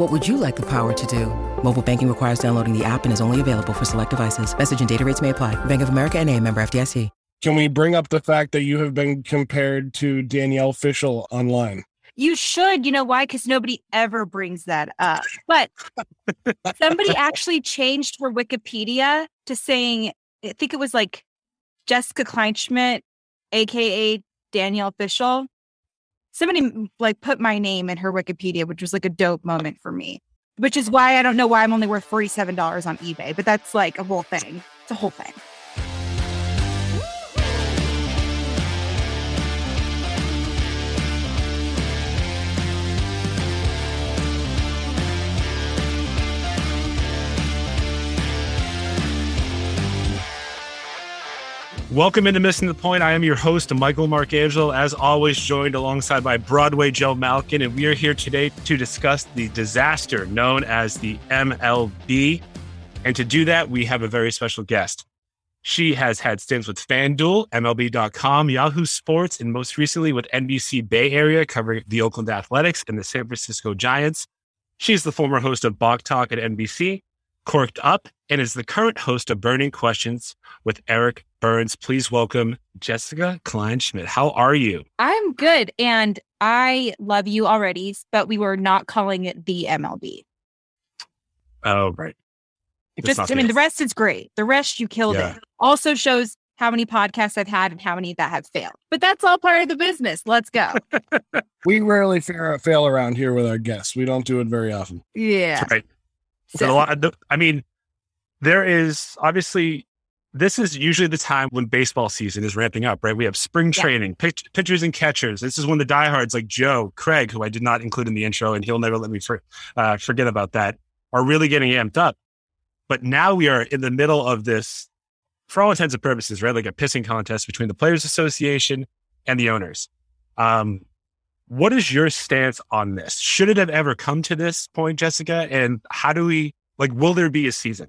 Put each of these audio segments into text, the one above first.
What would you like the power to do? Mobile banking requires downloading the app and is only available for select devices. Message and data rates may apply. Bank of America and a member FDIC. Can we bring up the fact that you have been compared to Danielle Fishel online? You should. You know why? Because nobody ever brings that up. But somebody actually changed her Wikipedia to saying, I think it was like Jessica Kleinschmidt, aka Danielle Fishel. Somebody like put my name in her Wikipedia, which was like a dope moment for me. Which is why I don't know why I'm only worth $47 on eBay, but that's like a whole thing. It's a whole thing. Welcome into Missing the Point. I am your host, Michael Marcangelo, as always, joined alongside by Broadway Joe Malkin, and we are here today to discuss the disaster known as the MLB. And to do that, we have a very special guest. She has had stints with FanDuel, MLB.com, Yahoo Sports, and most recently with NBC Bay Area, covering the Oakland Athletics and the San Francisco Giants. She's the former host of Bach Talk at NBC, Corked Up, and is the current host of Burning Questions with Eric Byrnes. Please welcome Jessica Kleinschmidt. How are you? I'm good. And I love you already, but we were not calling it the MLB. Oh, right. It just, I mean, the- the rest is great. The rest, you killed Yeah. it. Also shows how many podcasts I've had and how many that have failed. But that's all part of the business. Let's go. We rarely fail, fail around here with our guests. We don't do it very often. yeah. That's right. So- a lot, I mean, there is obviously, this is usually the time when baseball season is ramping up, right? We have spring Yeah. training, pitch, pitchers and catchers. This is when the diehards like Joe, Craig, who I did not include in the intro, and he'll never let me for, uh, forget about that, are really getting amped up. But now we are in the middle of this, for all intents and purposes, right? Like a pissing contest between the Players Association and the owners. Um, what is your stance on this? Should it have ever come to this point, Jessica? And how do we like? Will there be a season?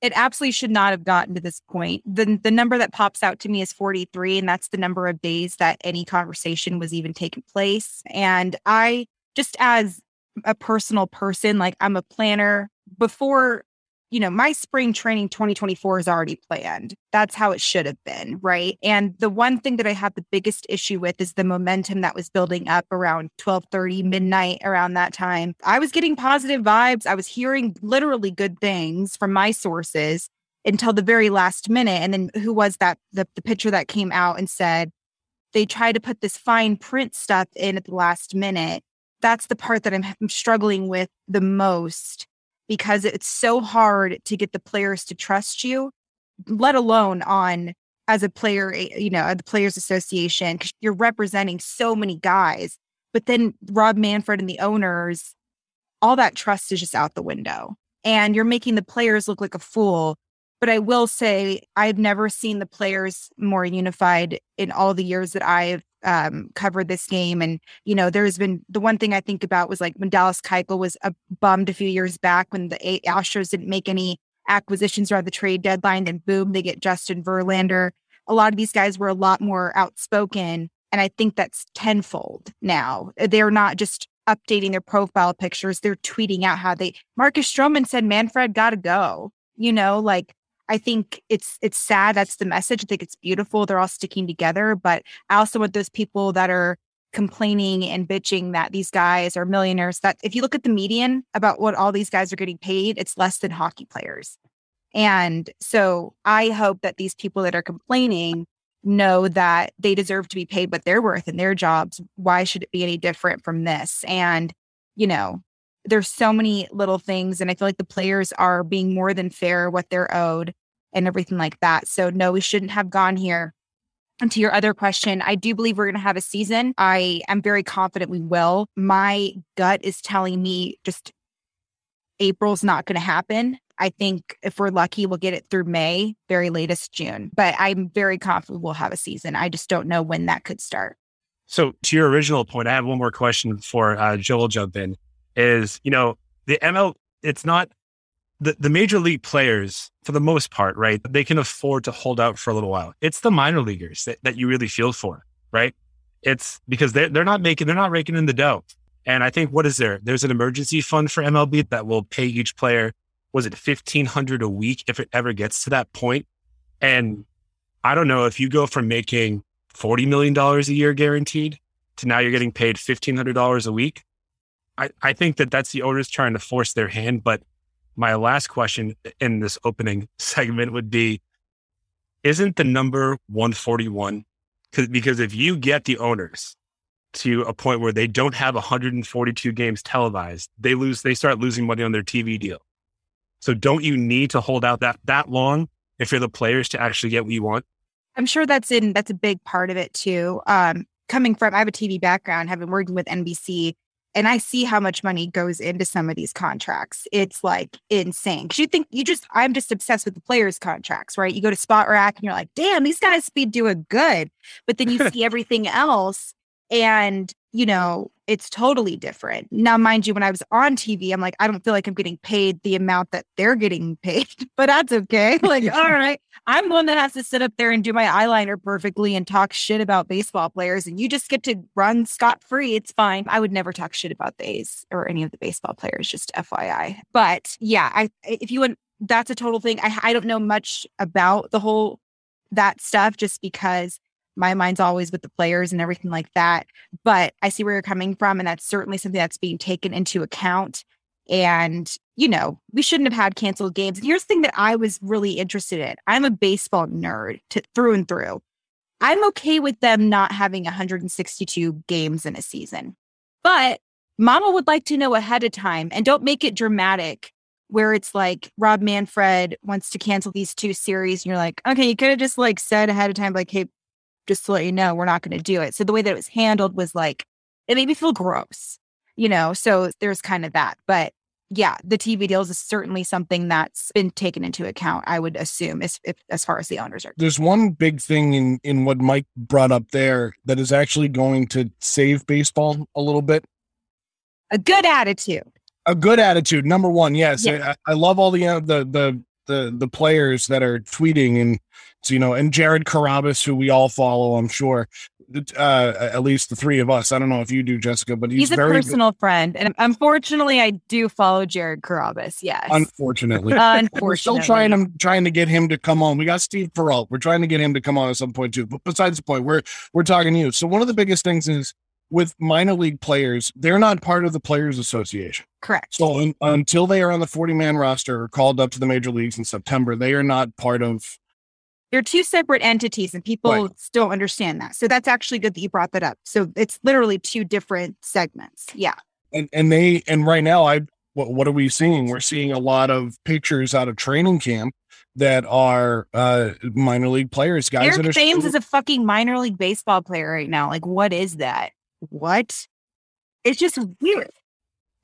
it absolutely should not have gotten to this point. The the number that pops out to me is 43 and that's the number of days that any conversation was even taking place. And I just as a personal person, like I'm a planner before you know, my spring training 2024 is already planned. That's how it should have been, right? And the one thing that I have the biggest issue with is the momentum that was building up around 12:30 midnight around that time. I was getting positive vibes. I was hearing literally good things from my sources until the very last minute and then who was that the, the picture that came out and said they tried to put this fine print stuff in at the last minute. That's the part that I'm, I'm struggling with the most because it's so hard to get the players to trust you, let alone on as a player, eh, you know, the Players Association, because you're representing so many guys. But then Rob Manfred and the owners, all that trust is just out the window. And you're making the players look like a fool. But I will say, I've never seen the players more unified in all the years that I've um, covered this game. And, you know, there's been the one thing I think about was like when Dallas Keuchel was uh, bummed a few years back when the A- Astros didn't make any acquisitions around the trade deadline. Then boom, they get Justin Verlander. A lot of these guys were a lot more outspoken. And I think that's tenfold now. They're not just updating their profile pictures, they're tweeting out how they, Marcus Stroman said, Manfred got to go. You know, like, I think it's it's sad. That's the message. I think it's beautiful. They're all sticking together. But I also want those people that are complaining and bitching that these guys are millionaires. That if you look at the median about what all these guys are getting paid, it's less than hockey players. And so I hope that these people that are complaining know that they deserve to be paid what they're worth in their jobs. Why should it be any different from this? And, you know, there's so many little things. And I feel like the players are being more than fair what they're owed and everything like that. So, no, we shouldn't have gone here. And to your other question, I do believe we're going to have a season. I am very confident we will. My gut is telling me just April's not going to happen. I think if we're lucky, we'll get it through May, very latest June. But I'm very confident we'll have a season. I just don't know when that could start. So, to your original point, I have one more question before uh, Joel jump in. Is you know the ML? It's not the the major league players for the most part, right? They can afford to hold out for a little while. It's the minor leaguers that, that you really feel for, right? It's because they're they're not making they're not raking in the dough. And I think what is there? There's an emergency fund for MLB that will pay each player was it 1500 a week if it ever gets to that point? and i don't know if you go from making 40 million dollars a year guaranteed to now you're getting paid $1500 a week I, I think that that's the owners trying to force their hand but my last question in this opening segment would be isn't the number 141 because if you get the owners to a point where they don't have 142 games televised they lose they start losing money on their tv deal so don't you need to hold out that that long if you're the players to actually get what you want? I'm sure that's in that's a big part of it too. Um, coming from I have a TV background, having worked with NBC, and I see how much money goes into some of these contracts. It's like insane. Cause you think you just I'm just obsessed with the players' contracts, right? You go to Spotrac and you're like, damn, these guys be doing good. But then you see everything else and you know it's totally different. Now, mind you, when I was on TV, I'm like, I don't feel like I'm getting paid the amount that they're getting paid, but that's okay. Like, all right, I'm the one that has to sit up there and do my eyeliner perfectly and talk shit about baseball players, and you just get to run scot free. It's fine. I would never talk shit about the A's or any of the baseball players, just FYI. But yeah, I if you want, that's a total thing. I I don't know much about the whole that stuff just because my mind's always with the players and everything like that. But I see where you're coming from. And that's certainly something that's being taken into account. And, you know, we shouldn't have had canceled games. And here's the thing that I was really interested in I'm a baseball nerd to, through and through. I'm okay with them not having 162 games in a season. But mama would like to know ahead of time and don't make it dramatic where it's like Rob Manfred wants to cancel these two series and you're like, okay, you could have just like said ahead of time, like, hey, just to let you know, we're not going to do it. So the way that it was handled was like, it made me feel gross, you know? So there's kind of that. But yeah, the TV deals is certainly something that's been taken into account, I would assume, as, if, as far as the owners are. There's one big thing in, in what Mike brought up there that is actually going to save baseball a little bit. A good attitude. A good attitude, number one. Yes, I, I, love all the uh, the the the the players that are tweeting and so, you know, and Jared Carrabis, who we all follow, I'm sure, uh, at least the three of us. I don't know if you do, Jessica, but he's, he's a personal good. friend, and unfortunately, I do follow Jared Carrabis. Yes, unfortunately, unfortunately, we're still trying to trying to get him to come on. We got Steve Perrault. We're trying to get him to come on at some point too. But besides the point, we're we're talking to you. So one of the biggest things is with minor league players, they're not part of the Players Association. Correct. So un, until they are on the 40 man roster or called up to the major leagues in September, they are not part of they're two separate entities, and people right. still understand that. So that's actually good that you brought that up. So it's literally two different segments. Yeah. And and they and right now, I what what are we seeing? We're seeing a lot of pictures out of training camp that are uh minor league players, guys. Eric that are Thames is a fucking minor league baseball player right now. Like, what is that? What? It's just weird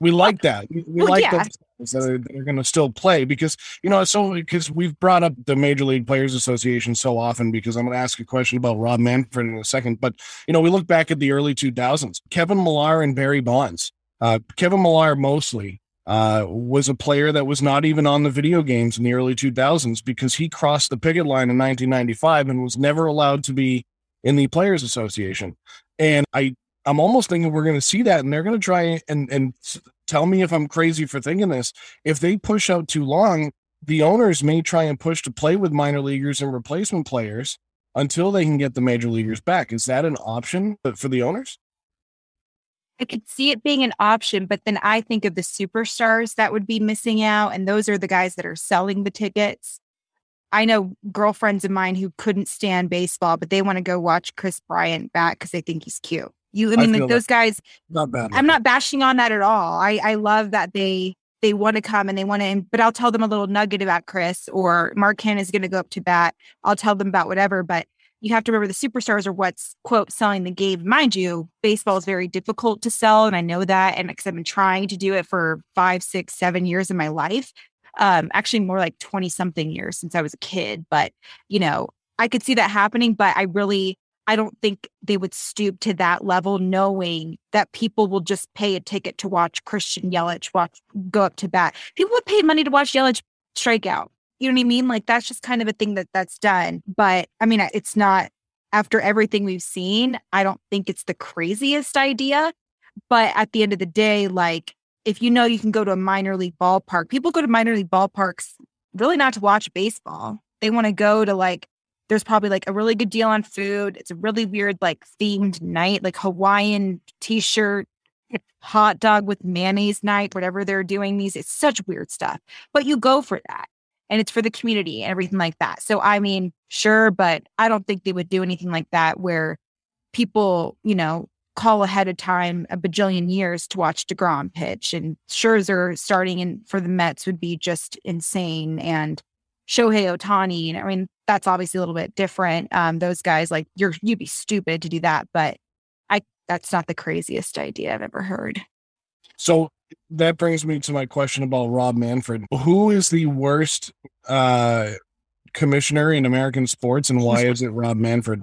we like that. We, we well, like yeah. that that are, that are going to still play because you know so because we've brought up the Major League Players Association so often because I'm going to ask a question about Rob Manfred in a second, but you know we look back at the early 2000s, Kevin Millar and Barry Bonds. Uh, Kevin Millar mostly uh, was a player that was not even on the video games in the early 2000s because he crossed the picket line in 1995 and was never allowed to be in the Players Association. And I I'm almost thinking we're going to see that, and they're going to try and and tell me if I'm crazy for thinking this. If they push out too long, the owners may try and push to play with minor leaguers and replacement players until they can get the major leaguers back. Is that an option for the owners? I could see it being an option, but then I think of the superstars that would be missing out. And those are the guys that are selling the tickets. I know girlfriends of mine who couldn't stand baseball, but they want to go watch Kris Bryant back because they think he's cute. You, I mean, I like those guys. Not bad. I'm not bashing on that at all. I, I love that they they want to come and they want to, but I'll tell them a little nugget about Kris or Mark Canha is going to go up to bat. I'll tell them about whatever, but you have to remember the superstars are what's quote selling the game. Mind you, baseball is very difficult to sell, and I know that. And because I've been trying to do it for five, six, seven years of my life, um, actually more like 20 something years since I was a kid. But, you know, I could see that happening, but I really, I don't think they would stoop to that level, knowing that people will just pay a ticket to watch Christian Yelich watch go up to bat. People would pay money to watch Yelich strike out. You know what I mean? Like that's just kind of a thing that that's done. But I mean, it's not after everything we've seen. I don't think it's the craziest idea. But at the end of the day, like if you know you can go to a minor league ballpark, people go to minor league ballparks really not to watch baseball. They want to go to like, there's probably like a really good deal on food. It's a really weird, like themed night, like Hawaiian t shirt, hot dog with mayonnaise night, whatever they're doing these. It's such weird stuff. But you go for that and it's for the community and everything like that. So, I mean, sure, but I don't think they would do anything like that where people, you know, call ahead of time a bajillion years to watch DeGrom pitch. And Scherzer starting in for the Mets would be just insane. And Shohei Ohtani, I mean, that's obviously a little bit different. Um, those guys, like you're you'd be stupid to do that, but I that's not the craziest idea I've ever heard. So that brings me to my question about Rob Manfred. Who is the worst uh commissioner in American sports and why is it Rob Manfred?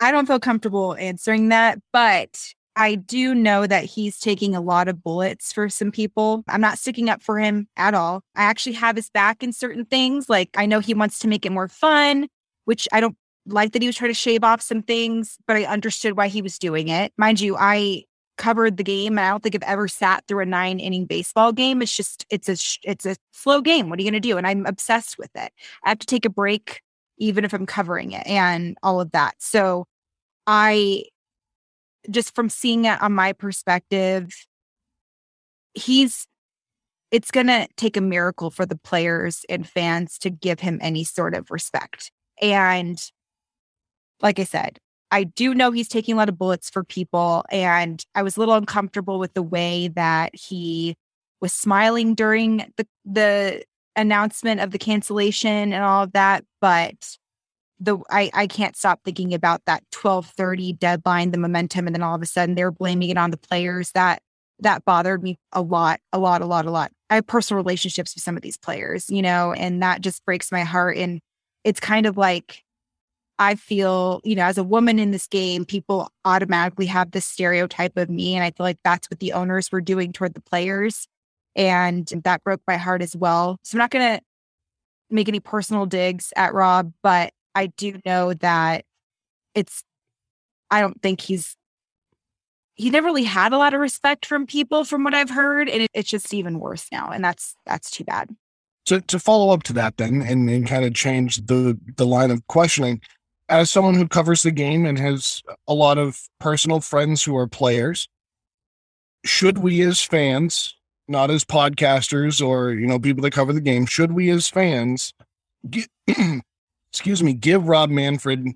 I don't feel comfortable answering that, but I do know that he's taking a lot of bullets for some people. I'm not sticking up for him at all. I actually have his back in certain things. Like I know he wants to make it more fun, which I don't like that he was trying to shave off some things, but I understood why he was doing it. Mind you, I covered the game and I don't think I've ever sat through a 9 inning baseball game. It's just it's a it's a slow game. What are you going to do? And I'm obsessed with it. I have to take a break even if I'm covering it and all of that. So I just from seeing it on my perspective, he's it's going to take a miracle for the players and fans to give him any sort of respect. And like I said, I do know he's taking a lot of bullets for people. And I was a little uncomfortable with the way that he was smiling during the, the announcement of the cancellation and all of that. But the I, I can't stop thinking about that 1230 deadline, the momentum, and then all of a sudden they're blaming it on the players. That that bothered me a lot, a lot, a lot, a lot. I have personal relationships with some of these players, you know, and that just breaks my heart. And it's kind of like I feel, you know, as a woman in this game, people automatically have this stereotype of me. And I feel like that's what the owners were doing toward the players. And that broke my heart as well. So I'm not to make any personal digs at Rob, but I do know that it's, I don't think he's, he never really had a lot of respect from people from what I've heard. And it, it's just even worse now. And that's, that's too bad. So to follow up to that then and, and kind of change the, the line of questioning, as someone who covers the game and has a lot of personal friends who are players, should we as fans, not as podcasters or you know people that cover the game, should we as fans get excuse me, give Rob Manfred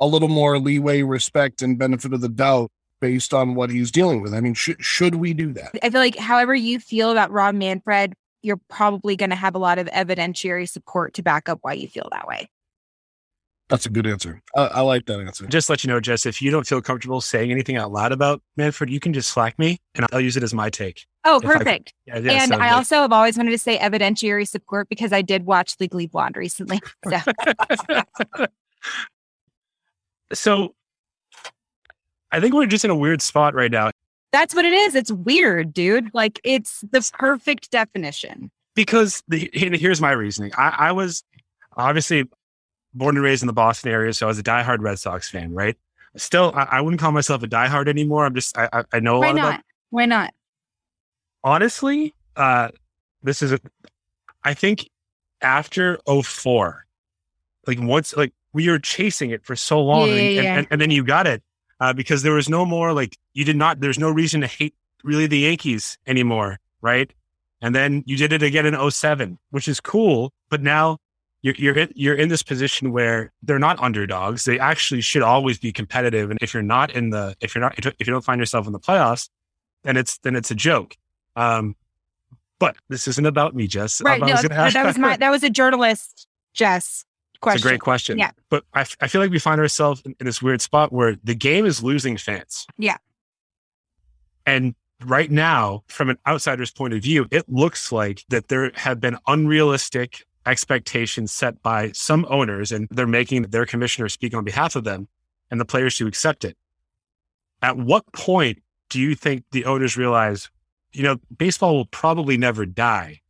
a little more leeway, respect, and benefit of the doubt based on what he's dealing with. I mean, should should we do that? I feel like however you feel about Rob Manfred, you're probably going to have a lot of evidentiary support to back up why you feel that way. That's a good answer. I, I, like that answer. Just let you know, Jess, if you don't feel comfortable saying anything out loud about Manfred, you can just slack me and I'll use it as my take. Oh, perfect. I, yeah, yeah, and I good. also have always wanted to say evidentiary support because I did watch Legally Blonde recently. So. so I think we're just in a weird spot right now. That's what it is. It's weird, dude. Like it's the perfect definition. Because the, here's my reasoning. I, I was obviously born and raised in the Boston area, so I was a diehard Red Sox fan, right? Still, I, I wouldn't call myself a diehard anymore. I'm just, I, I know. Why not? About, Why not? Honestly, uh, this is a, I think after 04, like once, like we were chasing it for so long yeah, and, yeah, and, and, and, then you got it. uh, because there was no more like you did not. There's no reason to hate really the Yankees anymore, right? And then you did it again in 07, which is cool. But now you're you're in, you're in this position where they're not underdogs. They actually should always be competitive. And if you're not in the if you're not if you don't find yourself in the playoffs, then it's then it's a joke. Um, but this isn't about me, Jess. Right. No, that was my that was a journalist, Jess. Question. It's a great question. Yeah. But I, I feel like we find ourselves in, in this weird spot where the game is losing fans. Yeah. And right now, from an outsider's point of view, it looks like that there have been unrealistic expectations set by some owners, and they're making their commissioner speak on behalf of them and the players to accept it. At what point do you think the owners realize, you know, baseball will probably never die,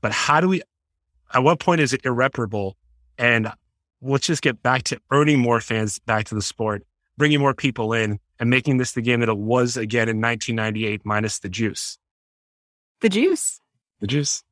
but how do we, at what point is it irreparable? And let's just get back to earning more fans back to the sport, bringing more people in and making this the game that it was again in 1998 minus the juice. The juice. The juice.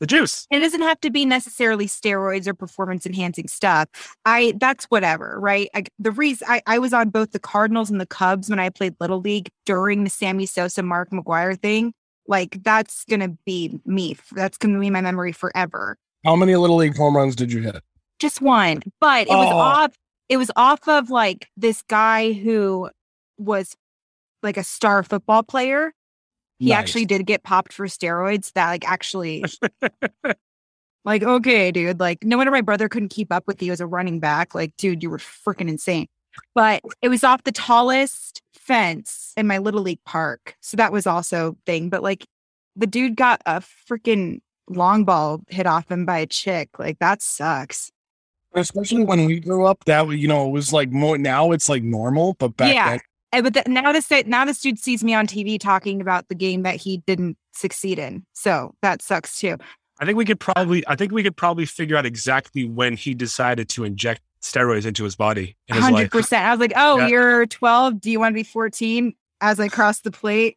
The juice. It doesn't have to be necessarily steroids or performance enhancing stuff. I that's whatever, right? I, the reason I, I was on both the Cardinals and the Cubs when I played Little League during the Sammy Sosa Mark McGwire thing. Like that's gonna be me. That's gonna be my memory forever. How many Little League home runs did you hit? Just one, but it oh. was off. It was off of like this guy who was like a star football player he nice. actually did get popped for steroids that like actually like okay dude like no wonder my brother couldn't keep up with you as a running back like dude you were freaking insane but it was off the tallest fence in my little league park so that was also thing but like the dude got a freaking long ball hit off him by a chick like that sucks especially when we grew up that you know it was like more now it's like normal but back yeah. then Eh, but the, now this now this dude sees me on TV talking about the game that he didn't succeed in. So that sucks too. I think we could probably I think we could probably figure out exactly when he decided to inject steroids into his body. Hundred percent. I was like, oh, yeah. you're 12. Do you want to be 14? As I cross the plate,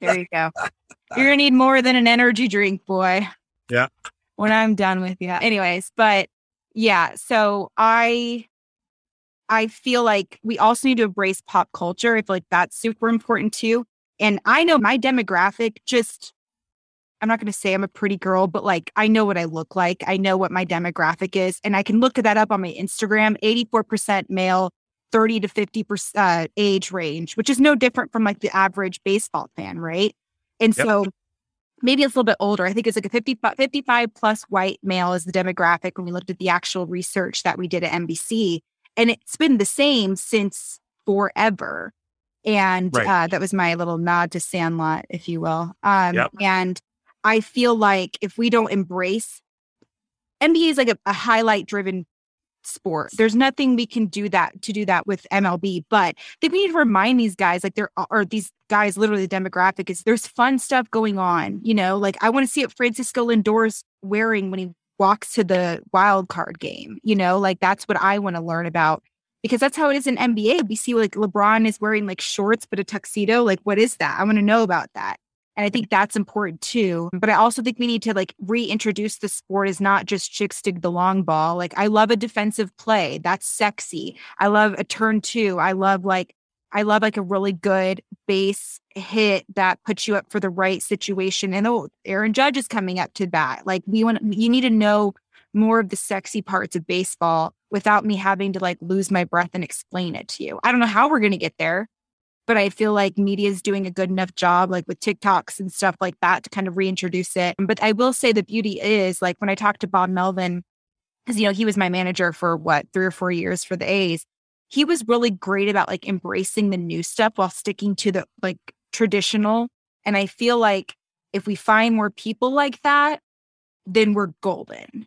there you go. You're gonna need more than an energy drink, boy. Yeah. When I'm done with you. Anyways, but yeah, so I I feel like we also need to embrace pop culture. I feel like that's super important too. And I know my demographic just, I'm not going to say I'm a pretty girl, but like I know what I look like. I know what my demographic is. And I can look that up on my Instagram 84% male, 30 to 50% uh, age range, which is no different from like the average baseball fan, right? And yep. so maybe it's a little bit older. I think it's like a 50, 55 plus white male is the demographic when we looked at the actual research that we did at NBC and it's been the same since forever. And right. uh, that was my little nod to Sandlot, if you will. Um, yep. And I feel like if we don't embrace NBA is like a, a highlight driven sport. There's nothing we can do that to do that with MLB, but I think we need to remind these guys like there are these guys literally the demographic is there's fun stuff going on. You know, like I want to see what Francisco Lindor's wearing when he walks to the wild card game. You know, like that's what I want to learn about because that's how it is in NBA. We see like LeBron is wearing like shorts but a tuxedo. Like, what is that? I want to know about that. And I think that's important too. But I also think we need to like reintroduce the sport as not just chicks dig the long ball. Like, I love a defensive play. That's sexy. I love a turn two. I love like I love like a really good base hit that puts you up for the right situation. And oh, Aaron Judge is coming up to bat. Like we want you need to know more of the sexy parts of baseball without me having to like lose my breath and explain it to you. I don't know how we're gonna get there, but I feel like media is doing a good enough job, like with TikToks and stuff like that, to kind of reintroduce it. But I will say the beauty is like when I talked to Bob Melvin, because you know he was my manager for what three or four years for the A's he was really great about like embracing the new stuff while sticking to the like traditional. And I feel like if we find more people like that, then we're golden.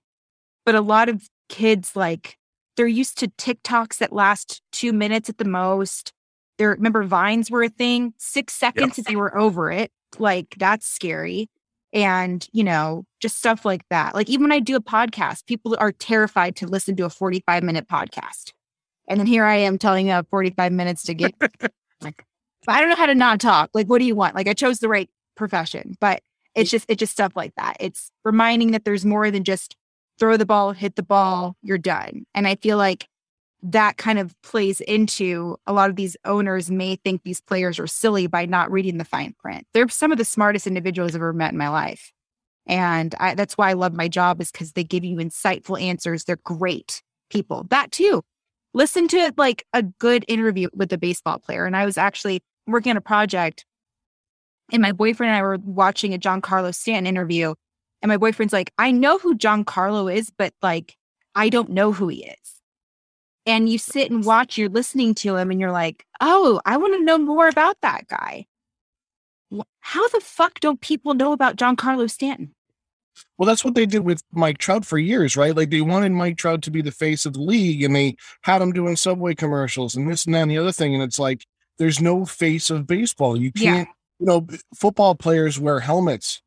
But a lot of kids, like, they're used to TikToks that last two minutes at the most. They're, remember, vines were a thing, six seconds yep. they were over it. Like, that's scary. And, you know, just stuff like that. Like, even when I do a podcast, people are terrified to listen to a 45 minute podcast and then here I am telling you 45 minutes to get like, I don't know how to not talk. Like, what do you want? Like, I chose the right profession, but it's just, it's just stuff like that. It's reminding that there's more than just throw the ball, hit the ball, you're done. And I feel like that kind of plays into a lot of these owners may think these players are silly by not reading the fine print. They're some of the smartest individuals I've ever met in my life. And I, that's why I love my job is because they give you insightful answers. They're great people. That too. Listen to it like a good interview with a baseball player. And I was actually working on a project and my boyfriend and I were watching a Giancarlo Stanton interview. And my boyfriend's like, I know who Giancarlo is, but like, I don't know who he is and you sit and watch, you're listening to him and you're like, oh, I want to know more about that guy. How the fuck don't people know about Giancarlo Stanton? Well, that's what they did with Mike Trout for years, right? Like they wanted Mike Trout to be the face of the league and they had him doing subway commercials and this and that and the other thing. And it's like, there's no face of baseball. You can't, yeah. you know, football players wear helmets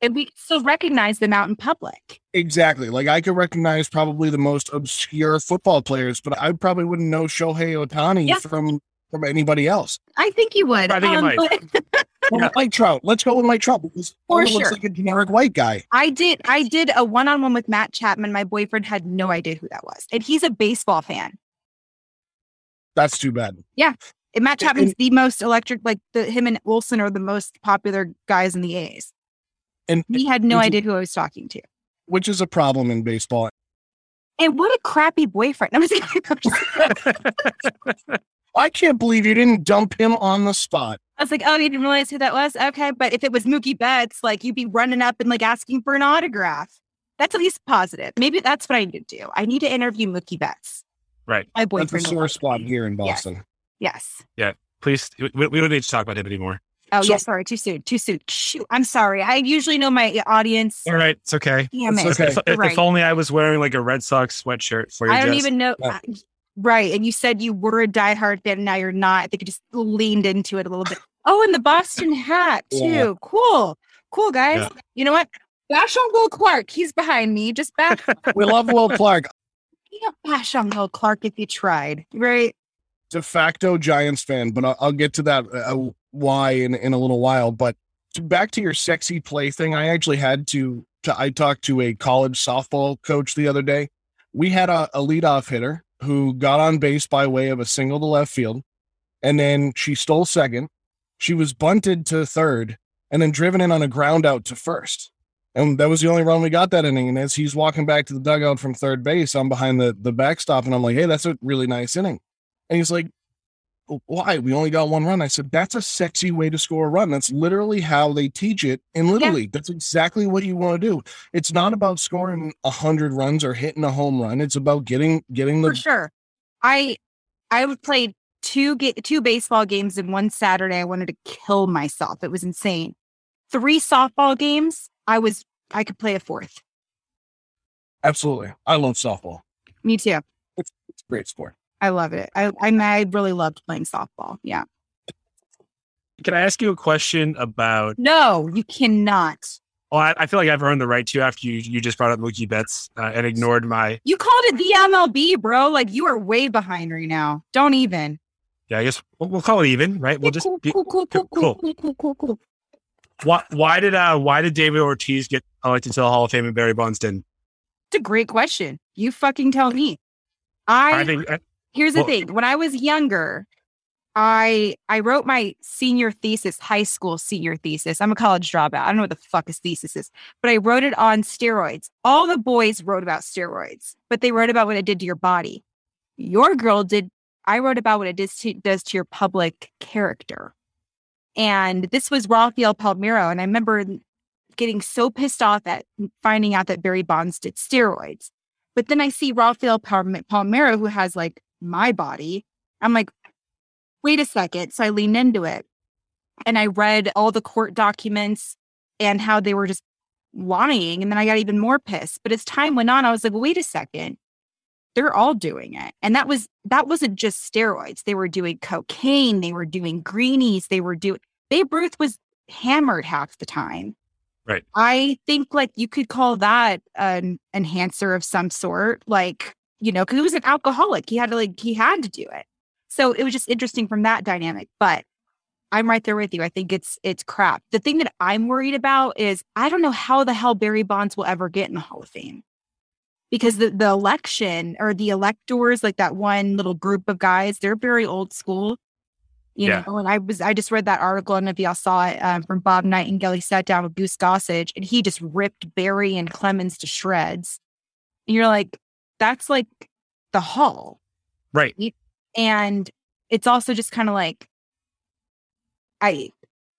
and we still recognize them out in public. Exactly. Like I could recognize probably the most obscure football players, but I probably wouldn't know Shohei Ohtani yeah. from from anybody else. I think you would. I think um, you might. well, yeah. Mike Trout. Let's go with Mike Trout because For sure. looks like a generic white guy. I did. I did a one on one with Matt Chapman. My boyfriend had no idea who that was, and he's a baseball fan. That's too bad. Yeah. And Matt Chapman's and, the most electric. Like the him and Olson are the most popular guys in the A's. And he had no idea who I was talking to. Which is a problem in baseball. And what a crappy boyfriend. I'm just, I can't believe you didn't dump him on the spot. I was like, oh, you didn't realize who that was? Okay. But if it was Mookie Betts, like you'd be running up and like asking for an autograph. That's at least positive. Maybe that's what I need to do. I need to interview Mookie Betts. Right. My boyfriend. That's a sore spot here in Boston. Yes. yes. Yeah. Please, we, we don't need to talk about him anymore. Oh, so, yeah, sorry, too soon, too soon. Shoot, I'm sorry. I usually know my uh, audience. All right, it's okay. Damn it's it. Okay. If, right. if, only I was wearing like a Red Sox sweatshirt for you. I don't even know. Yeah. I, right, and you said you were a diehard fan, and now you're not. I think you just leaned into it a little bit. Oh, and the Boston hat too. Yeah. Cool, cool, guys. Yeah. You know what? Bash on Will Clark. He's behind me. Just back. we love Will Clark. You can't bash on Will Clark if you tried, right? De facto Giants fan, but I'll, I'll get to that. Uh, why in, in a little while. But back to your sexy play thing, I actually had to, to I talked to a college softball coach the other day. We had a, a leadoff hitter who got on base by way of a single to left field, and then she stole second. She was bunted to third, and then driven in on a ground out to first. And that was the only run we got that inning. And as he's walking back to the dugout from third base, I'm behind the the backstop, and I'm like, "Hey, that's a really nice inning." And he's like, why? We only got one run. I said, that's a sexy way to score a run. That's literally how they teach it in Little yeah. League. That's exactly what you want to do. It's not about scoring a hundred runs or hitting a home run. It's about getting getting the For sure. I I played two get two baseball games in one Saturday. I wanted to kill myself. It was insane. Three softball games. I was I could play a fourth. Absolutely. I love softball. Me too. It's, it's a great sport. I love it. I, I I really loved playing softball. Yeah. Can I ask you a question about? No, you cannot. Well, I, I feel like I've earned the right to after you you just brought up Mookie Betts uh, and ignored my. You called it the MLB, bro. Like you are way behind right now. Don't even. Yeah, I guess we'll, we'll call it even, right? We'll just cool, be, cool, cool, cool, cool, cool, cool, cool, cool. Why, why did uh why did David Ortiz get elected to the Hall of Fame and Barry Bonds didn't? It's a great question. You fucking tell me. I, I think Here's the well, thing. When I was younger, I I wrote my senior thesis, high school senior thesis. I'm a college dropout. I don't know what the fuck a thesis is, but I wrote it on steroids. All the boys wrote about steroids, but they wrote about what it did to your body. Your girl did. I wrote about what it does to, does to your public character. And this was Rafael Palmeiro. And I remember getting so pissed off at finding out that Barry Bonds did steroids. But then I see Rafael Palmeiro, who has like my body. I'm like, wait a second. So I leaned into it and I read all the court documents and how they were just lying. And then I got even more pissed. But as time went on, I was like, wait a second. They're all doing it. And that was that wasn't just steroids. They were doing cocaine, they were doing greenies, they were doing Babe Ruth was hammered half the time. Right. I think like you could call that an enhancer of some sort. Like you know, because he was an alcoholic. He had to like he had to do it. So it was just interesting from that dynamic. But I'm right there with you. I think it's it's crap. The thing that I'm worried about is I don't know how the hell Barry Bonds will ever get in the Hall of Fame. because the, the election or the electors, like that one little group of guys, they're very old school. You yeah. know, and I was I just read that article, and if y'all saw it um, from Bob Nightingale, he sat down with Goose Gossage, and he just ripped Barry and Clemens to shreds. And you're like, that's like the Hall, right? And it's also just kind of like, I,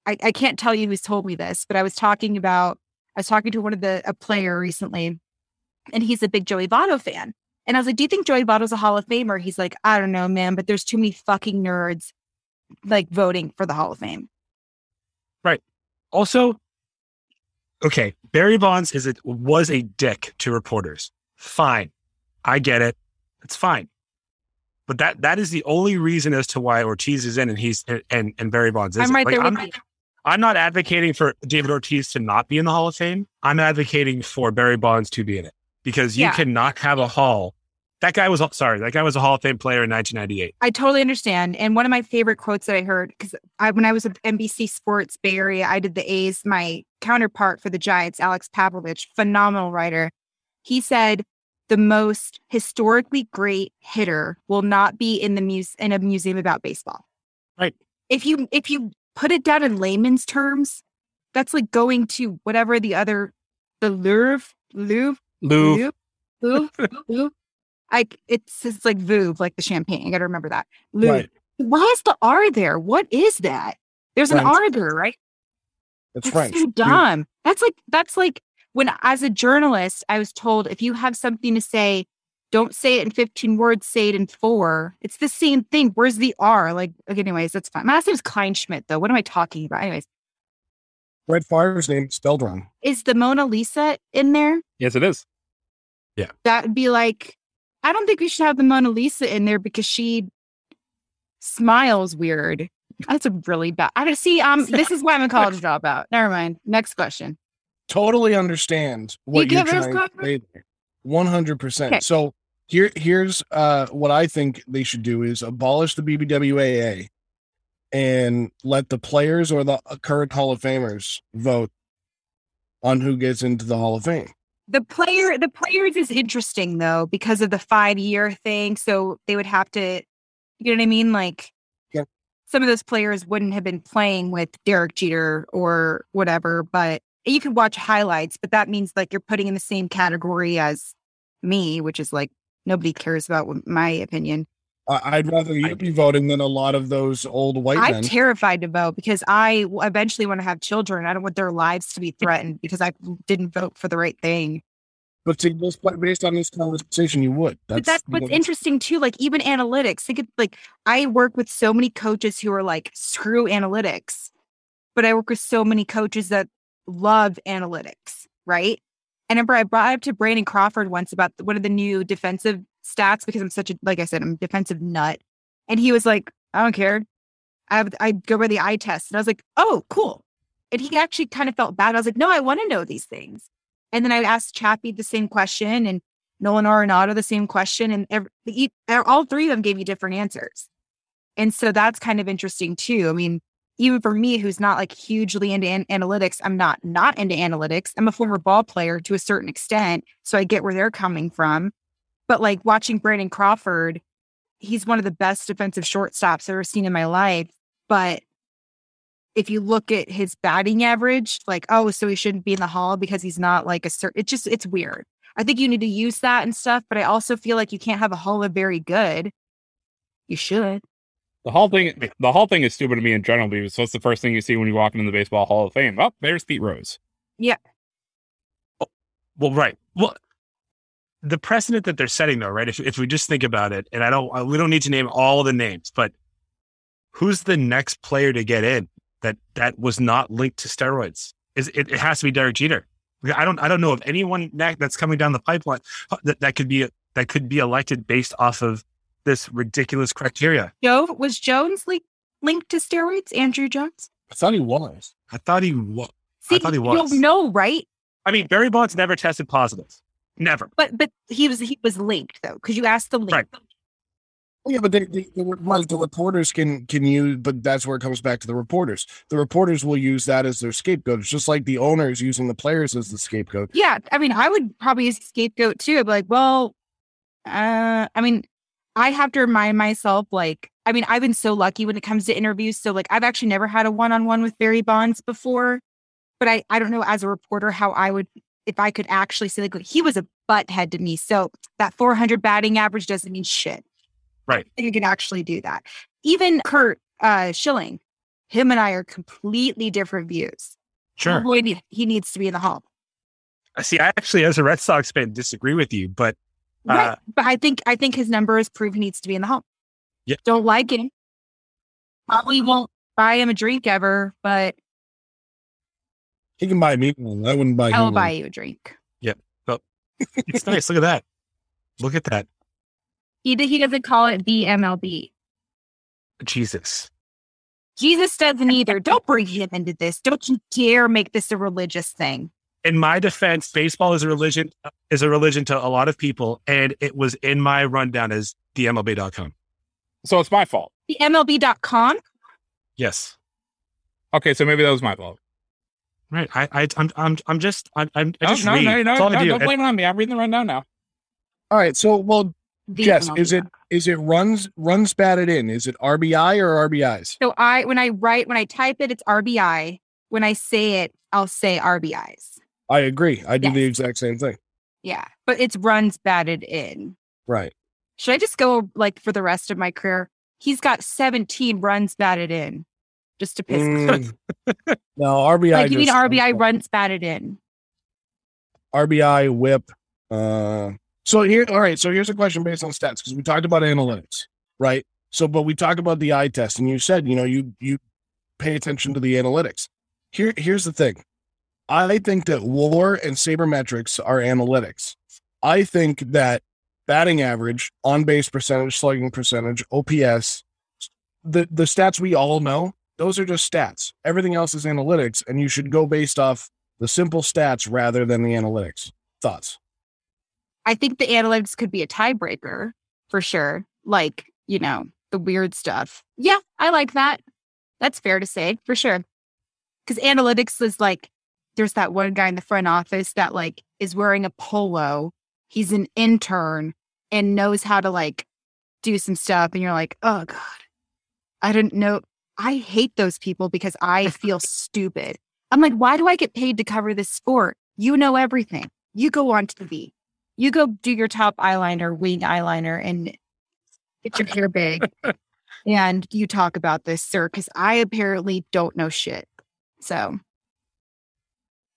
I, I can't tell you who's told me this, but I was talking about, I was talking to one of the a player recently, and he's a big Joey Votto fan. And I was like, Do you think Joey Votto's a Hall of Famer? He's like, I don't know, man, but there's too many fucking nerds like voting for the Hall of Fame. Right. Also, okay, Barry Bonds is it was a dick to reporters. Fine. I get it. It's fine. But that that is the only reason as to why Ortiz is in and he's and and Barry Bonds is. I'm right like, there I'm, with you. I'm not advocating for David Ortiz to not be in the Hall of Fame. I'm advocating for Barry Bonds to be in it because you yeah. cannot have a hall. That guy was sorry. That guy was a Hall of Fame player in 1998. I totally understand. And one of my favorite quotes that I heard because I, when I was at NBC Sports Bay Area, I did the A's. My counterpart for the Giants, Alex Pavlovic, phenomenal writer. He said, "The most historically great hitter will not be in the muse in a museum about baseball." Right. If you if you put it down in layman's terms, that's like going to whatever the other the Louvre, Louvre, Louvre, Louvre, Louvre. I it's it's like Veuve, like the champagne. I got to remember that. Louvre. Right. Why is the R there? What is that? There's an R there, right? It's that's French. So dumb. That's like that's like when as a journalist, I was told if you have something to say, don't say it in 15 words, say it in four. It's the same thing. Where's the R? Like, okay, anyways, that's fine. My last name is Kleinschmidt, though. What am I talking about? Anyways. Brett Favre's name spelled wrong. Is the Mona Lisa in there? Yes, it is. Yeah. That would be like, I don't think we should have the Mona Lisa in there because she smiles weird. That's a really bad. I don't see. Um, this is why I'm a college dropout. Never mind. Next question. Totally understand what you are trying to say. One hundred percent. So here, here's uh, what I think they should do is abolish the BBWAA and let the players or the current Hall of Famers vote on who gets into the Hall of Fame. The player, the players is interesting though because of the five year thing. So they would have to, you know what I mean? Like, yeah. some of those players wouldn't have been playing with Derek Jeter or whatever, but you could watch highlights. But that means like you're putting in the same category as me, which is like nobody cares about my opinion. I'd rather you be voting than a lot of those old white I'm men. terrified to vote because I eventually want to have children. I don't want their lives to be threatened because I didn't vote for the right thing. But to just based on this conversation, you would. That's, but that's what's know, interesting too. Like even analytics, think of, like I work with so many coaches who are like screw analytics, but I work with so many coaches that love analytics, right? I remember I brought up to Brandon Crawford once about one of the new defensive stats because I'm such a, like I said, I'm defensive nut. And he was like, I don't care. I I go by the eye test. And I was like, oh, cool. And he actually kind of felt bad. I was like, no, I want to know these things. And then I asked Chappie the same question and Nolan Arenado the same question. And every, all three of them gave you different answers. And so that's kind of interesting too. I mean, even for me, who's not like hugely into an- analytics, I'm not not into analytics. I'm a former ball player to a certain extent, so I get where they're coming from. But like watching Brandon Crawford, he's one of the best defensive shortstops I've ever seen in my life. But if you look at his batting average, like, oh, so he shouldn't be in the hall because he's not like a certain, it's just, it's weird. I think you need to use that and stuff, but I also feel like you can't have a hall of very good. You should. The whole thing, the whole thing is stupid to me in general because what's the first thing you see when you walk into the Baseball Hall of Fame? Oh, there's Pete Rose. Yeah. Oh, well, right. Well, the precedent that they're setting, though, right? If if we just think about it, and I don't, we don't need to name all the names, but who's the next player to get in that that was not linked to steroids? Is it, it has to be Derek Jeter? I don't, I don't know of anyone that's coming down the pipeline that, that could be that could be elected based off of this ridiculous criteria. Joe was Jones li- linked to steroids? Andruw Jones? I thought he was. I thought he was. I thought he was. You know, right? I mean, Barry Bonds never tested positive. Never. But but he was he was linked though, because you asked the link. Right. Yeah, but they, they, the, the reporters can can use, but that's where it comes back to the reporters. The reporters will use that as their scapegoat. It's just like the owners using the players as the scapegoat. Yeah, I mean, I would probably use scapegoat too. I'd be like, well, uh, I mean, I have to remind myself, like, I mean, I've been so lucky when it comes to interviews. So, like, I've actually never had a one on one with Barry Bonds before, but I I don't know as a reporter how I would if I could actually say like he was a butthead to me. So that 400 batting average doesn't mean shit. Right. You can actually do that. Even Curt uh, Schilling, him and I are completely different views. Sure. Boy, he needs to be in the Hall. I See, I actually, as a Red Sox fan, disagree with you, but uh, right. But I think I think his numbers prove he needs to be in the home. Yeah. Don't like him. Probably won't buy him a drink ever, but he can buy me one. I wouldn't buy. I'll buy you a drink. Yeah. Oh, it's nice. Look at that. Look at that. He he doesn't call it the MLB. Jesus. Jesus doesn't either. Don't bring him into this. Don't you dare make this a religious thing. In my defense, baseball is a religion is a religion to a lot of people, and it was in my rundown as the MLB.com. So it's my fault. The MLB.com? Yes. Okay, so maybe that was my fault. Right. I, I I'm I'm I'm just I'm, I'm I just no, read. no, no, no, no, don't blame it on me. I'm reading the rundown now. All right. So, well, The Jess, MLB. is it is it runs runs batted in? Is it RBI or RBIs? So I when I write when I type it, it's RBI. When I say it, I'll say RBIs. I agree. I do Yes. the exact same thing. Yeah, but it's runs batted in. Right. Should I just go like for the rest of my career? He's got 17 runs batted in, just to piss me off. Mm. no, RBI. Like you mean RBI runs batted in? RBI whip. Uh, so here, all right. So here's a question based on stats because we talked about analytics, right? So, but we talked about the eye test, and you said, you know, you you pay attention to the analytics. Here, here's the thing. I think that WAR and sabermetrics are analytics. I think that batting average, on base percentage, slugging percentage, OPS, the the stats we all know, those are just stats. Everything else is analytics, and you should go based off the simple stats rather than the analytics. Thoughts? I think the analytics could be a tiebreaker for sure. Like, you know, the weird stuff. Yeah, I like that. That's fair to say for sure. Because analytics is like, there's that one guy in the front office that like is wearing a polo. He's an intern and knows how to like do some stuff. And you're like, oh God, I didn't know. I hate those people because I feel stupid. I'm like, why do I get paid to cover this sport? You know everything. You go on TV you go do your top eyeliner, wing eyeliner, and get your hair big. and you talk about this, sir, because I apparently don't know shit. So,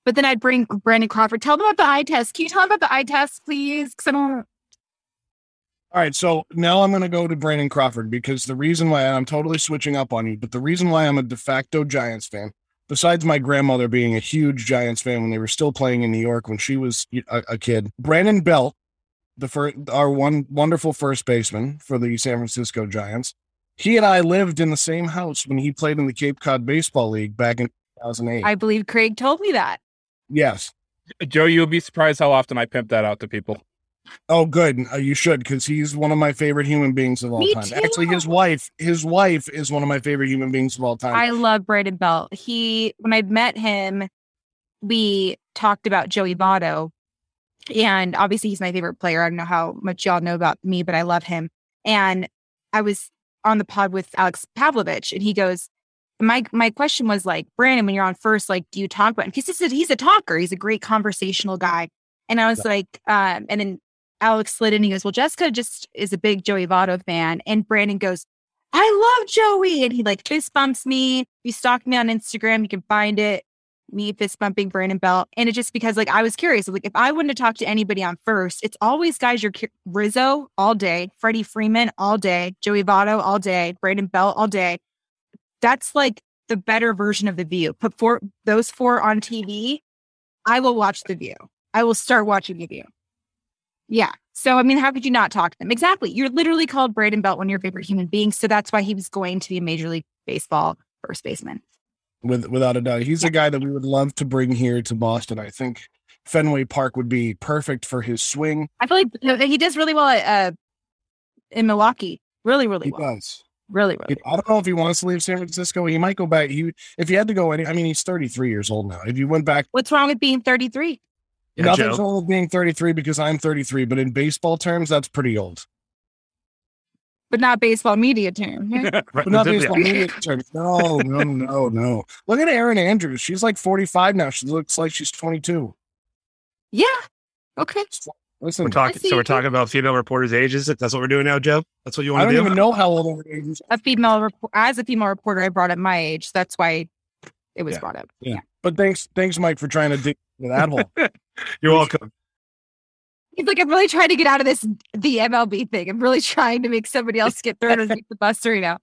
but then I'd bring Brandon Crawford. Tell them about the eye test. Can you tell them about the eye test, please? Because I don't. All right, so now I'm going to go to Brandon Crawford because the reason why I'm totally switching up on you, but the reason why I'm a de facto Giants fan, besides my grandmother being a huge Giants fan when they were still playing in New York when she was a, a kid, Brandon Belt, the first, our one wonderful first baseman for the San Francisco Giants, he and I lived in the same house when he played in the Cape Cod Baseball League back in 2008. I believe Craig told me that. Yes. Joe, you'll be surprised how often I pimp that out to people. Oh, good. Uh, you should, because he's one of my favorite human beings of all Me time. too. Actually, his wife, his wife is one of my favorite human beings of all time. I love Brandon Belt. He, when I met him, we talked about Joey Votto. And obviously, he's my favorite player. I don't know how much y'all know about me, but I love him. And I was on the pod with Alex Pavlovic, and he goes, my my question was like, Brandon, when you're on first, like, do you talk about him? Because he's a, he's a talker. He's a great conversational guy. And I was like, um, and then Alex slid in. He goes, well, Jessica just is a big Joey Votto fan. And Brandon goes, I love Joey. And he like fist bumps me. If you stalk me on Instagram, you can find it. Me fist bumping Brandon Belt. And it's just because like I was curious. Like if I wouldn't have talked to anybody on first, it's always guys you're cu- Rizzo all day, Freddie Freeman all day, Joey Votto all day, Brandon Belt all day. That's like the better version of the view. Put four those four on TV. I will watch the view. I will start watching the view. Yeah. So I mean, how could you not talk to them? Exactly. You're literally called Brandon Belt one of your favorite human beings. So that's why he was going to be a major league baseball first baseman. with without a doubt. He's a guy that we would love to bring here to Boston. I think Fenway Park would be perfect for his swing. I feel like he does really well at, uh, in Milwaukee. really, really he well. does. Really, really. I don't know if he wants to leave San Francisco. He might go back. He if he had to go any. I mean, he's 33 years old now. If you went back, What's wrong with being 33? Yeah, nothing's Joe. wrong with being 33 because I'm 33. But in baseball terms, that's pretty old. But not baseball media term. right? Right, But not yeah. baseball media terms. No, no, no, no. Look at Erin Andrews. She's like 45 now. She looks like she's 22. yeah. Okay. Listen, We're talking. So we're talking about female reporters' ages. That's what we're doing now, Joe. That's what you want to don't do. even know how old Erin Andrews. A female report as a female reporter, I brought up my age. That's why it was Yeah. brought up. Yeah. But thanks, thanks, Mike, for trying to dig into that hole. You're welcome. He's like, I'm really trying to get out of this the MLB thing. I'm really trying to make somebody else get thrown underneath the bus right now.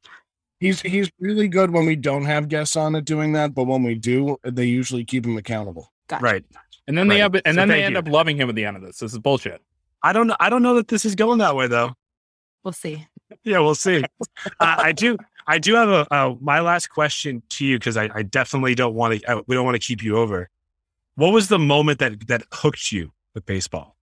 He's he's really good when we don't have guests on it doing that, but when we do, they usually keep him accountable. Gotcha. Right. And then they Right. have, and So then they end you. up loving him at the end of this. This is bullshit. I don't know. I don't know that this is going that way though. We'll see. Yeah, we'll see. uh, I do. I do have a uh, my last question to you because I, I definitely don't want to. We don't want to keep you over. What was the moment that that hooked you with baseball?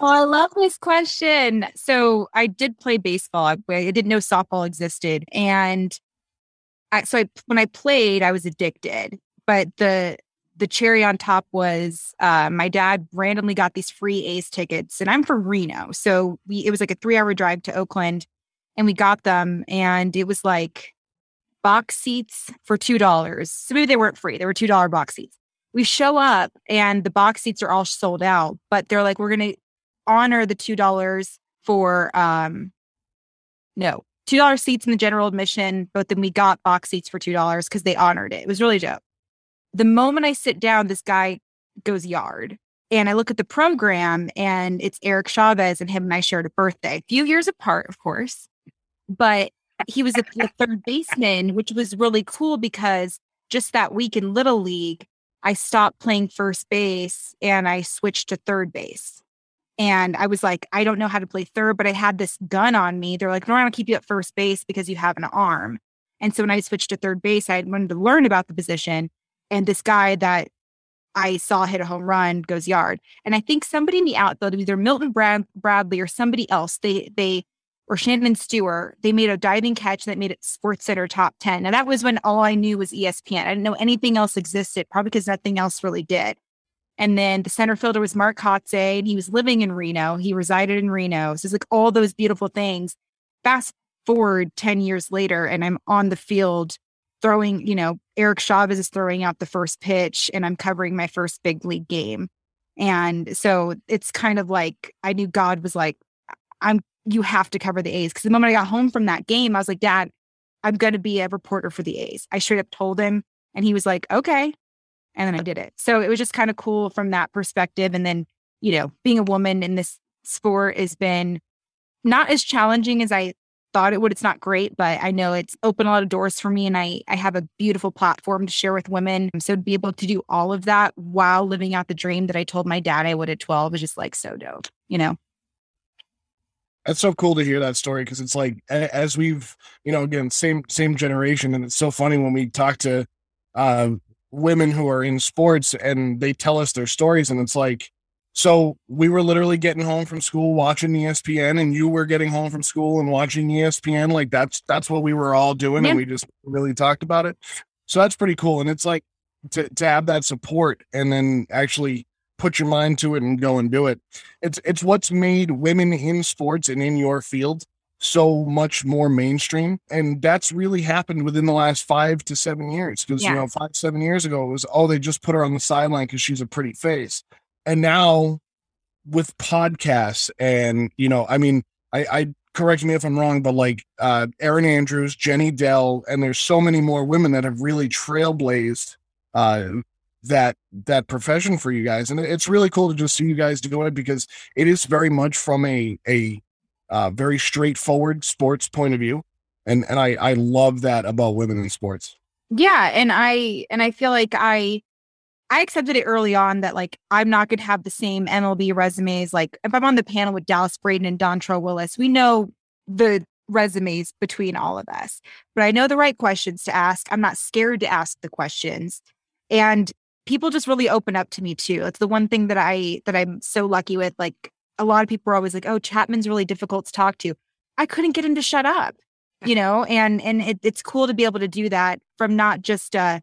Oh, I love this question. So I did play baseball. I, I didn't know softball existed, and I, so I, when I played, I was addicted. But the the cherry on top was uh, my dad randomly got these free A's tickets, and I'm from Reno, so we it was like a three hour drive to Oakland, and we got them, and it was like box seats for two dollars. So maybe they weren't free; they were two dollar box seats. We show up, and the box seats are all sold out, but they're like, we're gonna honor the two dollars for um no two dollar seats in the general admission but then we got box seats for two dollars because they honored it it was really dope the moment i sit down this guy goes yard and i look at the program and it's eric chavez and him and i shared a birthday a few years apart of course but he was a, the third baseman which was really cool because just that week in little league i stopped playing first base and i switched to third base and I was like, I don't know how to play third, but I had this gun on me. They're like, no, I want to keep you at first base because you have an arm. And so when I switched to third base, I wanted to learn about the position. And this guy that I saw hit a home run goes yard. And I think somebody in the outfield, either Milton Brad- Bradley or somebody else, they they or Shannon Stewart, they made a diving catch that made it Sports Center top 10. Now that was when all I knew was ESPN. I didn't know anything else existed, probably because nothing else really did. And then the center fielder was Mark Kotsay, and he was living in Reno. He resided in Reno. So it's like all those beautiful things. Fast forward 10 years later, and I'm on the field throwing, you know, Eric Chavez is throwing out the first pitch, and I'm covering my first big league game. And so it's kind of like I knew God was like, I'm you have to cover the A's. Cause the moment I got home from that game, I was like, Dad, I'm gonna be a reporter for the A's. I straight up told him, and he was like, Okay. And then I did it. So it was just kind of cool from that perspective. And then, you know, being a woman in this sport has been not as challenging as I thought it would. It's not great, but I know it's opened a lot of doors for me and I I have a beautiful platform to share with women. So to be able to do all of that while living out the dream that I told my dad I would at 12 is just like so dope, you know? That's so cool to hear that story because it's like as we've you know again same same generation and it's so funny when we talk to uh, women who are in sports and they tell us their stories and it's like so we were literally getting home from school watching ESPN and you were getting home from school and watching ESPN like that's that's what we were all doing Yeah. and we just really talked about it. So that's pretty cool and it's like to to have that support and then actually put your mind to it and go and do it it's it's what's made women in sports and in your field so much more mainstream and that's really happened within the last five to seven years because you know five seven years ago it was oh they just put her on the sideline because she's a pretty face and now with podcasts and you know i mean i i correct me if i'm wrong but like uh Erin andrews jenny dell and there's so many more women that have really trailblazed uh that that profession for you guys. And it's really cool to just see you guys doing it because it is very much from a a uh, very straightforward sports point of view. And and i i love that about women in sports. Yeah, and I and I feel like I I accepted it early on that like I'm not going to have the same MLB resumes. Like if I'm on the panel with Dallas Braden and Dontrelle Willis, we know the resumes between all of us, but I know the right questions to ask. I'm not scared to ask the questions, and people just really open up to me too. It's the one thing that I that I'm so lucky with. Like a lot of people are always like, "Oh, Chapman's really difficult to talk to." I couldn't get him to shut up, you know, and and it, it's cool to be able to do that from not just uh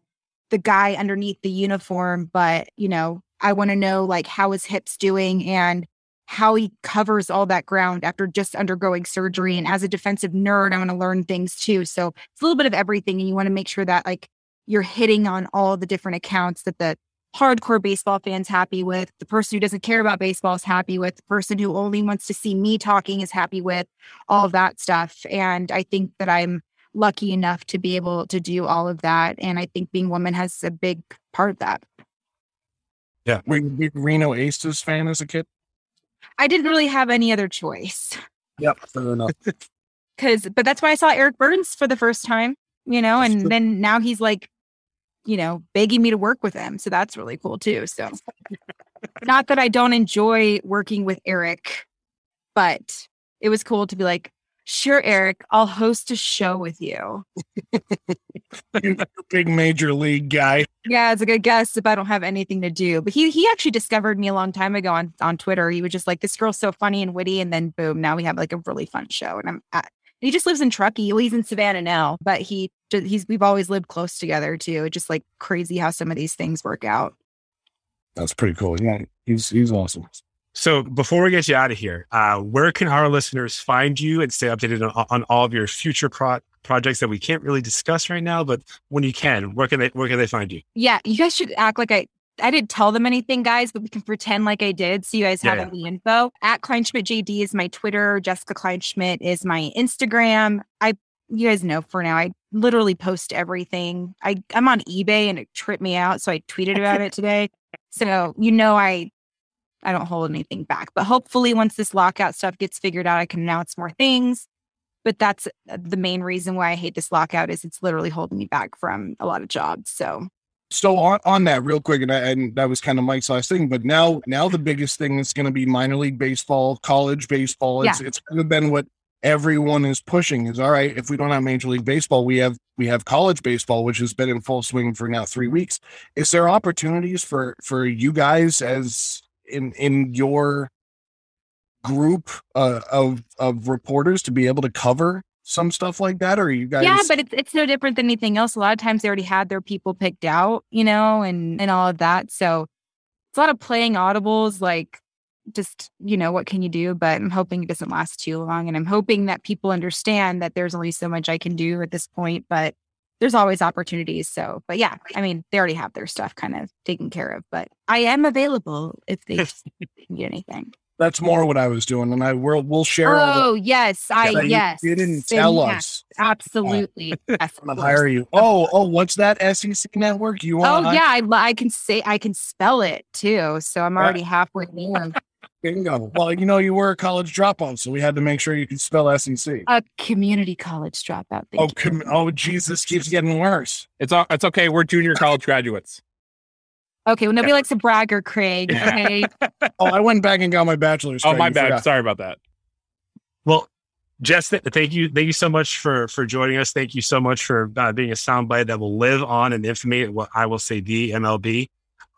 the guy underneath the uniform, but you know, I want to know like how his hips doing and how he covers all that ground after just undergoing surgery. And as a defensive nerd, I want to learn things too. So it's a little bit of everything. And you want to make sure that like you're hitting on all the different accounts that the hardcore baseball fans happy with, the person who doesn't care about baseball is happy with, the person who only wants to see me talking is happy with, all of that stuff. And I think that I'm lucky enough to be able to do all of that. And I think being woman has a big part of that. Yeah. Were you a big Reno Aces fan as a kid? I didn't really have any other choice. Yep, fair enough. Because, but that's why I saw Eric Byrnes for the first time, you know, and then now he's like, you know, begging me to work with him. So that's really cool too. So, not that I don't enjoy working with Eric, but it was cool to be like, Sure, Eric, I'll host a show with you. big major league guy. Yeah, it's a good guess if I don't have anything to do. But he he actually discovered me a long time ago on, on Twitter. He was just like, this girl's so funny and witty. And then boom, now we have like a really fun show. And I'm at, he just lives in Truckee. Well, he's in Savannah now, but he he's we've always lived close together too. It's just like crazy how some of these things work out. That's pretty cool. Yeah, he's he's awesome. So before we get you out of here, uh, where can our listeners find you and stay updated on, on all of your future pro- projects that we can't really discuss right now? But when you can, where can they where can they find you? Yeah, you guys should act like I I didn't tell them anything, guys, but we can pretend like I did. So you guys have yeah, all the info. At Kleinschmidt JD is my Twitter. Jessica Kleinschmidt is my Instagram. I you guys know for now, I literally post everything. I I'm on eBay and it tripped me out, so I tweeted about it today. So you know I I don't hold anything back. But hopefully, once this lockout stuff gets figured out, I can announce more things. But that's uh, the main reason why I hate this lockout is it's literally holding me back from a lot of jobs. So, so on, on that real quick, and, I, and that was kind of Mike's last thing. But now, now the biggest thing is going to be minor league baseball, college baseball. It's yeah. it's kind of been what everyone is pushing. Is all right. If we don't have major league baseball, we have we have college baseball, which has been in full swing for now three weeks. Is there opportunities for for you guys as in in your group uh, of of reporters to be able to cover some stuff like that or you guys yeah but it's, it's no different than anything else. A lot of times they already had their people picked out you know and and all of that so it's a lot of playing audibles like just you know what can you do? But i'm hoping it doesn't last too long and i'm hoping that people understand that there's only so much i can do at this point but there's always opportunities. So, but yeah, I mean, they already have their stuff kind of taken care of, but I am available if they need anything. That's more what I was doing, and I will we'll share. Oh the, yes, I yeah, yes. You, you didn't tell us. Absolutely. Uh, yes, I'm gonna hire you. Oh oh, what's that SEC network? You want? Oh yeah, I, I can say I can spell it too. So I'm already halfway there. Bingo. Well, you know, you were a college dropout, so we had to make sure you could spell SEC. A community college dropout. Oh, com- oh, Jesus, keeps getting worse. It's all, it's okay. We're junior college graduates. Okay, well, nobody likes to brag or Craig. Okay. oh, I went back and got my bachelor's. Oh, my bad. Forgot. Sorry about that. Well, Jess, thank you, thank you so much for for joining us. Thank you so much for uh, being a soundbite that will live on in infamy. What I will say, the MLB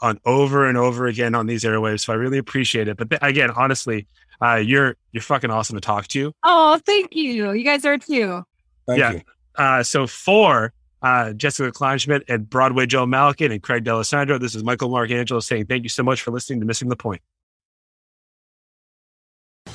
on over and over again on these airwaves. So I really appreciate it. But th- again, honestly, uh, you're you're fucking awesome to talk to. Oh, thank you. You guys are too. Thank yeah. Uh, so for uh, Jessica Kleinschmidt and Broadway Joe Malkin and Craig D'Alessandro, this is Michael Marcangelo saying thank you so much for listening to Missing the Point.